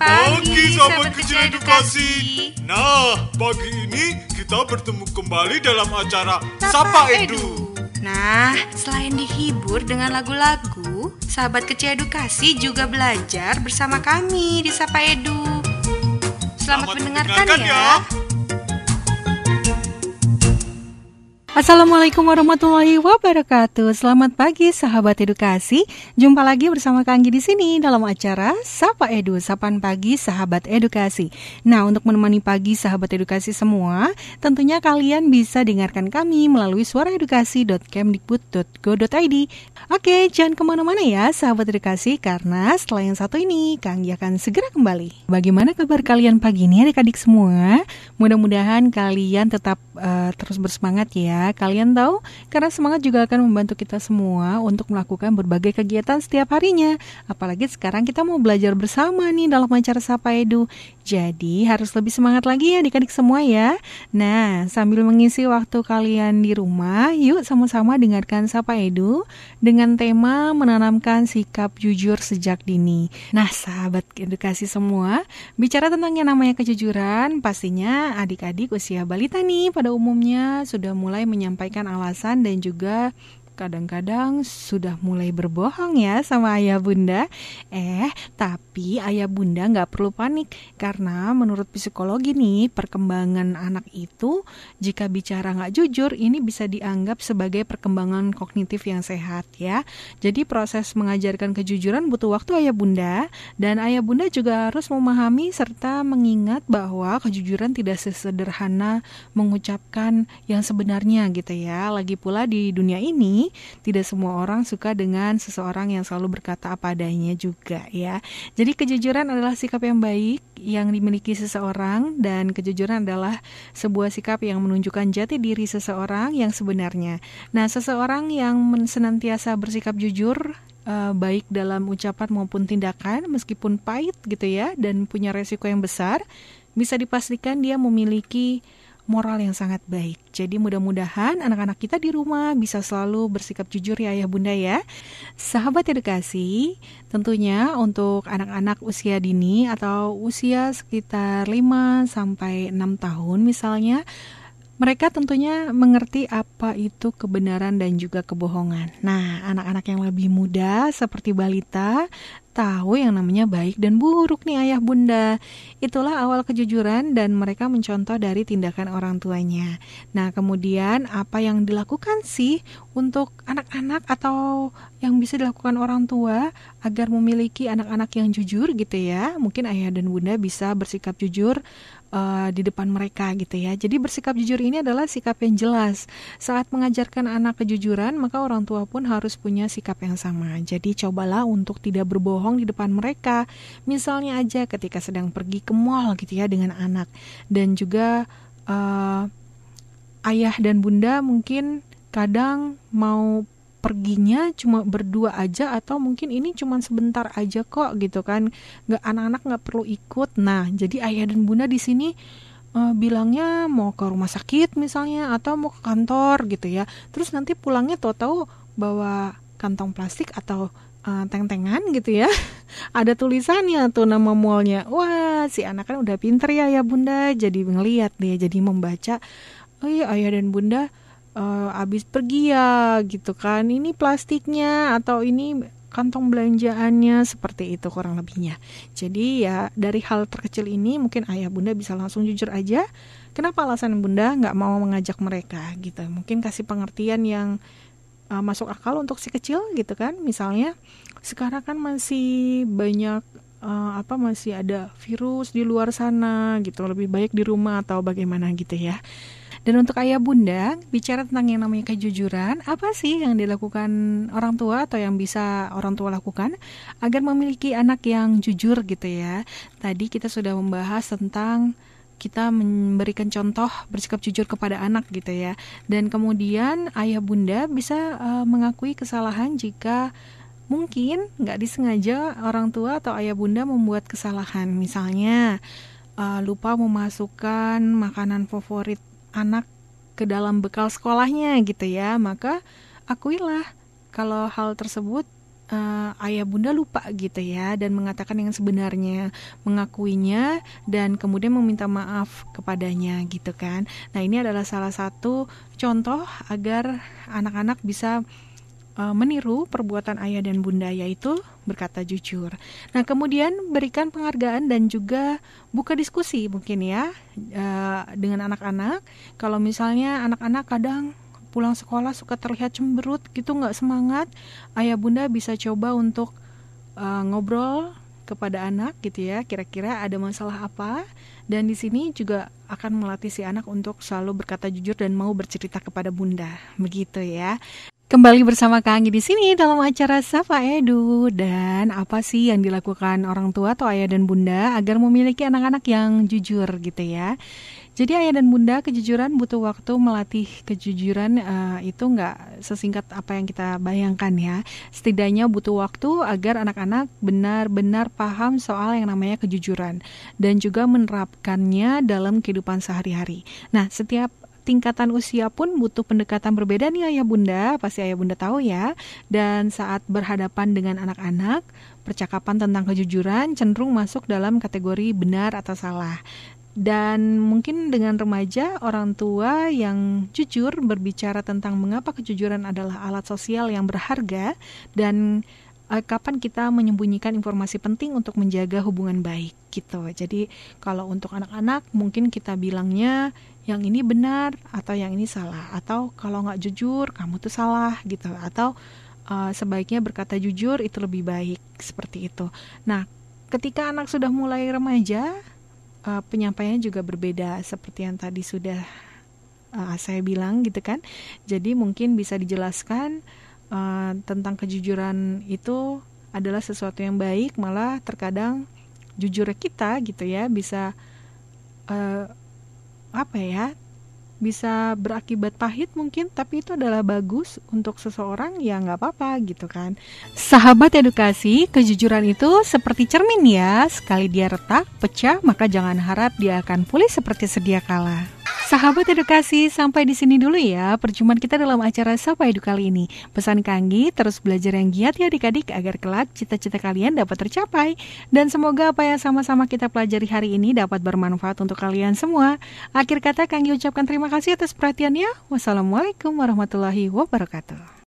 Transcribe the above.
Pagi, sahabat kecil edukasi. Nah, pagi ini kita bertemu kembali dalam acara Sapa Edu. Nah, selain dihibur dengan lagu-lagu, sahabat kecil edukasi juga belajar bersama kami di Sapa Edu. Selamat, Selamat mendengarkan, mendengarkan ya. ya. Assalamualaikum warahmatullahi wabarakatuh. Selamat pagi sahabat edukasi. Jumpa lagi bersama Kang di sini dalam acara Sapa Edu, Sapan Pagi Sahabat Edukasi. Nah, untuk menemani pagi sahabat edukasi semua, tentunya kalian bisa dengarkan kami melalui suaraedukasi.kemdikbud.go.id. Oke, jangan ke mana-mana ya sahabat edukasi, karena setelah yang satu ini, Kang akan segera kembali. Bagaimana kabar kalian pagi ini adik-adik semua? Mudah-mudahan kalian tetap eh, terus bersemangat ya. Kalian tahu, karena semangat juga akan membantu kita semua untuk melakukan berbagai kegiatan setiap harinya. Apalagi sekarang kita mau belajar bersama nih dalam acara Sapa Edu. Jadi harus lebih semangat lagi ya adik-adik semua ya. Nah, sambil mengisi waktu kalian di rumah, yuk sama-sama dengarkan Sapa Edu dengan tema menanamkan sikap jujur sejak dini. Nah, sahabat edukasi semua, bicara tentang yang namanya kejujuran, pastinya adik-adik usia balita nih pada umumnya sudah mulai menyampaikan alasan dan juga kadang-kadang sudah mulai berbohong ya sama ayah bunda. Eh, tapi ayah bunda nggak perlu panik karena menurut psikologi nih perkembangan anak itu jika bicara nggak jujur ini bisa dianggap sebagai perkembangan kognitif yang sehat ya. Jadi proses mengajarkan kejujuran butuh waktu ayah bunda dan ayah bunda juga harus memahami serta mengingat bahwa kejujuran tidak sesederhana mengucapkan yang sebenarnya gitu ya. Lagi pula di dunia ini tidak semua orang suka dengan seseorang yang selalu berkata apa adanya juga ya. Jadi kejujuran adalah sikap yang baik yang dimiliki seseorang dan kejujuran adalah sebuah sikap yang menunjukkan jati diri seseorang yang sebenarnya. Nah, seseorang yang senantiasa bersikap jujur eh, baik dalam ucapan maupun tindakan meskipun pahit gitu ya dan punya resiko yang besar bisa dipastikan dia memiliki moral yang sangat baik. Jadi mudah-mudahan anak-anak kita di rumah bisa selalu bersikap jujur ya ayah bunda ya. Sahabat edukasi, tentunya untuk anak-anak usia dini atau usia sekitar 5 sampai 6 tahun misalnya mereka tentunya mengerti apa itu kebenaran dan juga kebohongan. Nah, anak-anak yang lebih muda seperti balita tahu yang namanya baik dan buruk nih ayah bunda. Itulah awal kejujuran dan mereka mencontoh dari tindakan orang tuanya. Nah, kemudian apa yang dilakukan sih untuk anak-anak atau yang bisa dilakukan orang tua agar memiliki anak-anak yang jujur gitu ya? Mungkin ayah dan bunda bisa bersikap jujur uh, di depan mereka gitu ya. Jadi bersikap jujur ini adalah sikap yang jelas. Saat mengajarkan anak kejujuran, maka orang tua pun harus punya sikap yang sama. Jadi cobalah untuk tidak berbohong di depan mereka. Misalnya aja ketika sedang pergi ke mall gitu ya dengan anak. Dan juga uh, ayah dan bunda mungkin kadang mau perginya cuma berdua aja atau mungkin ini cuma sebentar aja kok gitu kan. Nggak anak-anak nggak perlu ikut. Nah jadi ayah dan bunda di sini uh, bilangnya mau ke rumah sakit misalnya atau mau ke kantor gitu ya. Terus nanti pulangnya tahu-tahu bawa kantong plastik atau uh, teng-tengan gitu ya. Ada tulisannya tuh nama mallnya. Wah si anak kan udah pinter ya ya bunda. Jadi ngeliat dia jadi membaca. Oh iya ayah dan bunda uh, abis pergi ya gitu kan. Ini plastiknya atau ini kantong belanjaannya seperti itu kurang lebihnya. Jadi ya dari hal terkecil ini mungkin ayah bunda bisa langsung jujur aja kenapa alasan bunda nggak mau mengajak mereka gitu. Mungkin kasih pengertian yang uh, masuk akal untuk si kecil gitu kan. Misalnya sekarang kan masih banyak uh, apa masih ada virus di luar sana gitu. Lebih baik di rumah atau bagaimana gitu ya. Dan untuk ayah bunda, bicara tentang yang namanya kejujuran, apa sih yang dilakukan orang tua atau yang bisa orang tua lakukan agar memiliki anak yang jujur gitu ya. Tadi kita sudah membahas tentang kita memberikan contoh bersikap jujur kepada anak gitu ya. Dan kemudian ayah bunda bisa uh, mengakui kesalahan jika mungkin nggak disengaja orang tua atau ayah bunda membuat kesalahan. Misalnya uh, lupa memasukkan makanan favorit anak ke dalam bekal sekolahnya gitu ya maka akuilah kalau hal tersebut uh, ayah bunda lupa gitu ya dan mengatakan yang sebenarnya, mengakuinya dan kemudian meminta maaf kepadanya gitu kan. Nah, ini adalah salah satu contoh agar anak-anak bisa uh, meniru perbuatan ayah dan bunda yaitu berkata jujur. Nah, kemudian berikan penghargaan dan juga buka diskusi mungkin ya uh, dengan anak-anak. Kalau misalnya anak-anak kadang pulang sekolah suka terlihat cemberut gitu nggak semangat ayah bunda bisa coba untuk uh, ngobrol kepada anak gitu ya kira-kira ada masalah apa? Dan di sini juga akan melatih si anak untuk selalu berkata jujur dan mau bercerita kepada bunda begitu ya. Kembali bersama Kang di sini dalam acara Sapa Edu. Dan apa sih yang dilakukan orang tua atau ayah dan bunda agar memiliki anak-anak yang jujur gitu ya. Jadi ayah dan bunda kejujuran butuh waktu melatih kejujuran uh, itu nggak sesingkat apa yang kita bayangkan ya. Setidaknya butuh waktu agar anak-anak benar-benar paham soal yang namanya kejujuran dan juga menerapkannya dalam kehidupan sehari-hari. Nah, setiap tingkatan usia pun butuh pendekatan berbeda nih ayah bunda, pasti ayah bunda tahu ya. Dan saat berhadapan dengan anak-anak, percakapan tentang kejujuran cenderung masuk dalam kategori benar atau salah. Dan mungkin dengan remaja, orang tua yang jujur berbicara tentang mengapa kejujuran adalah alat sosial yang berharga dan uh, kapan kita menyembunyikan informasi penting untuk menjaga hubungan baik gitu. Jadi kalau untuk anak-anak mungkin kita bilangnya yang ini benar atau yang ini salah atau kalau nggak jujur kamu tuh salah gitu atau uh, sebaiknya berkata jujur itu lebih baik seperti itu. Nah, ketika anak sudah mulai remaja uh, penyampaiannya juga berbeda seperti yang tadi sudah uh, saya bilang gitu kan. Jadi mungkin bisa dijelaskan uh, tentang kejujuran itu adalah sesuatu yang baik malah terkadang jujur kita gitu ya bisa uh, apa ya bisa berakibat pahit mungkin tapi itu adalah bagus untuk seseorang ya nggak apa-apa gitu kan. Sahabat edukasi kejujuran itu seperti cermin ya. Sekali dia retak pecah maka jangan harap dia akan pulih seperti sedia kala Sahabat edukasi, sampai di sini dulu ya perjumpaan kita dalam acara Sapa Edu kali ini. Pesan Kanggi, terus belajar yang giat ya adik-adik agar kelak cita-cita kalian dapat tercapai. Dan semoga apa yang sama-sama kita pelajari hari ini dapat bermanfaat untuk kalian semua. Akhir kata Kanggi ucapkan terima kasih atas perhatiannya. Wassalamualaikum warahmatullahi wabarakatuh.